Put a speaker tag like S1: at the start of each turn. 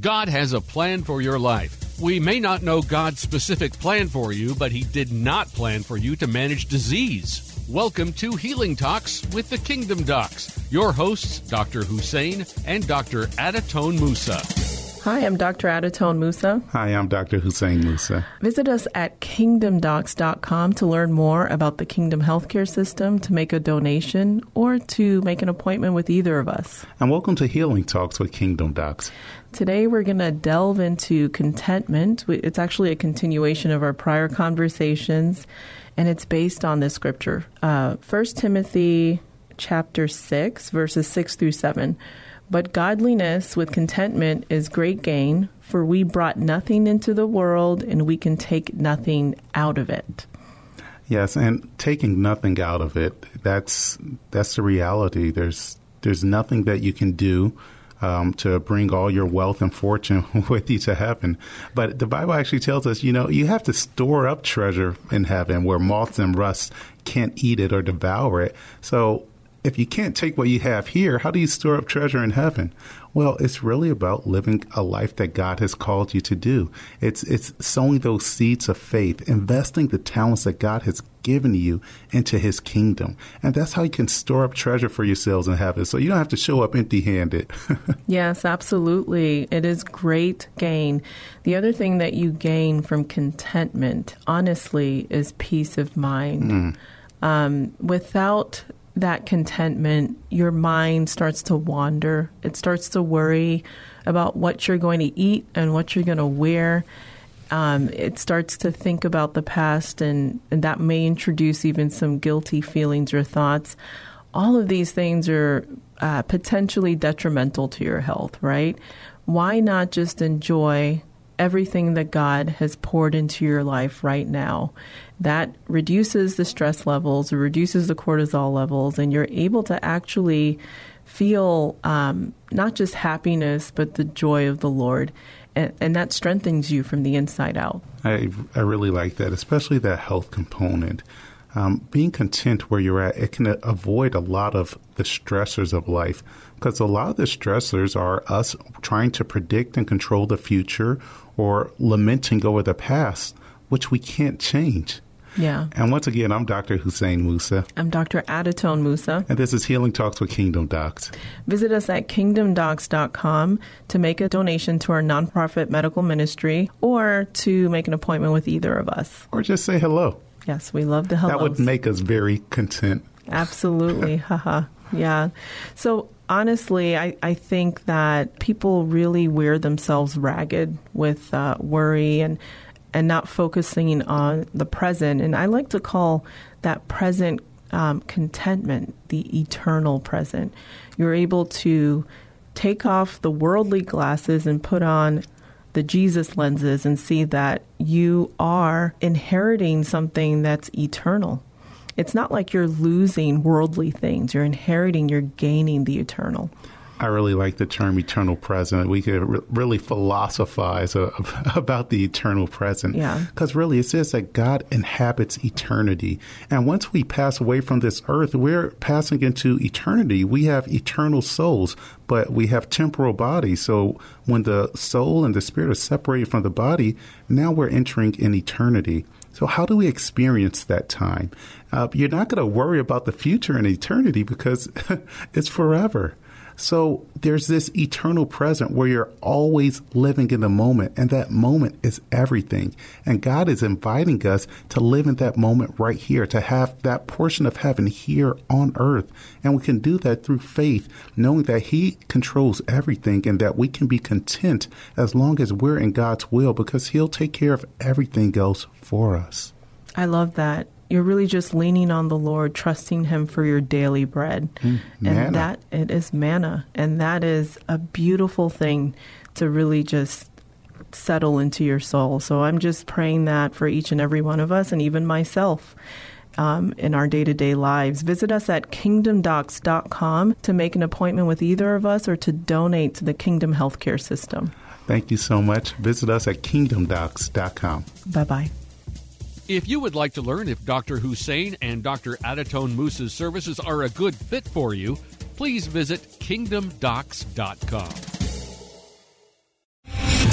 S1: God has a plan for your life. We may not know God's specific plan for you, but He did not plan for you to manage disease. Welcome to Healing Talks with the Kingdom Docs. Your hosts, Dr. Hussein and Dr. Adatone Musa.
S2: Hi, I'm Dr. Adatone Musa.
S3: Hi, I'm Dr. Hussein Musa.
S2: Visit us at kingdomdocs.com to learn more about the Kingdom Healthcare System, to make a donation, or to make an appointment with either of us.
S3: And welcome to Healing Talks with Kingdom Docs.
S2: Today, we're going to delve into contentment. It's actually a continuation of our prior conversations, and it's based on this scripture uh, 1 Timothy chapter 6, verses 6 through 7. But godliness with contentment is great gain, for we brought nothing into the world and we can take nothing out of it.
S3: Yes, and taking nothing out of it, that's that's the reality. There's there's nothing that you can do um, to bring all your wealth and fortune with you to heaven. But the Bible actually tells us, you know, you have to store up treasure in heaven where moths and rust can't eat it or devour it. So if you can't take what you have here, how do you store up treasure in heaven? Well, it's really about living a life that God has called you to do. It's it's sowing those seeds of faith, investing the talents that God has given you into his kingdom. And that's how you can store up treasure for yourselves in heaven. So you don't have to show up empty-handed.
S2: yes, absolutely. It is great gain. The other thing that you gain from contentment, honestly, is peace of mind. Mm. Um, without that contentment, your mind starts to wander. It starts to worry about what you're going to eat and what you're going to wear. Um, it starts to think about the past, and, and that may introduce even some guilty feelings or thoughts. All of these things are uh, potentially detrimental to your health, right? Why not just enjoy everything that God has poured into your life right now. That reduces the stress levels, reduces the cortisol levels, and you're able to actually feel um, not just happiness, but the joy of the Lord. And, and that strengthens you from the inside out.
S3: I, I really like that, especially that health component. Um, being content where you're at, it can avoid a lot of the stressors of life because a lot of the stressors are us trying to predict and control the future or lamenting over the past, which we can't change.
S2: Yeah.
S3: And once again, I'm Dr. Hussein Musa.
S2: I'm Dr. Adatone Musa.
S3: And this is Healing Talks with Kingdom Docs.
S2: Visit us at kingdomdocs.com to make a donation to our nonprofit medical ministry or to make an appointment with either of us.
S3: Or just say hello.
S2: Yes, we love the hellos.
S3: That would make us very content.
S2: Absolutely. Haha. yeah. So honestly, I, I think that people really wear themselves ragged with uh, worry and and not focusing on the present. And I like to call that present um, contentment the eternal present. You're able to take off the worldly glasses and put on the Jesus lenses and see that you are inheriting something that's eternal. It's not like you're losing worldly things. You're inheriting, you're gaining the eternal.
S3: I really like the term eternal present. We could re- really philosophize uh, about the eternal present.
S2: Yeah.
S3: Because really, it says that God inhabits eternity. And once we pass away from this earth, we're passing into eternity. We have eternal souls, but we have temporal bodies. So when the soul and the spirit are separated from the body, now we're entering in eternity. So, how do we experience that time? Uh, you're not going to worry about the future and eternity because it's forever. So there's this eternal present where you're always living in the moment, and that moment is everything. And God is inviting us to live in that moment right here, to have that portion of heaven here on earth. And we can do that through faith, knowing that He controls everything and that we can be content as long as we're in God's will because He'll take care of everything else for us.
S2: I love that you're really just leaning on the Lord, trusting Him for your daily bread.
S3: Mm,
S2: and that it is manna. And that is a beautiful thing to really just settle into your soul. So I'm just praying that for each and every one of us, and even myself. Um, in our day to day lives. Visit us at kingdomdocs.com to make an appointment with either of us or to donate to the Kingdom Healthcare System.
S3: Thank you so much. Visit us at kingdomdocs.com.
S2: Bye bye.
S1: If you would like to learn if Dr. Hussein and Dr. Adatone Musa's services are a good fit for you, please visit kingdomdocs.com.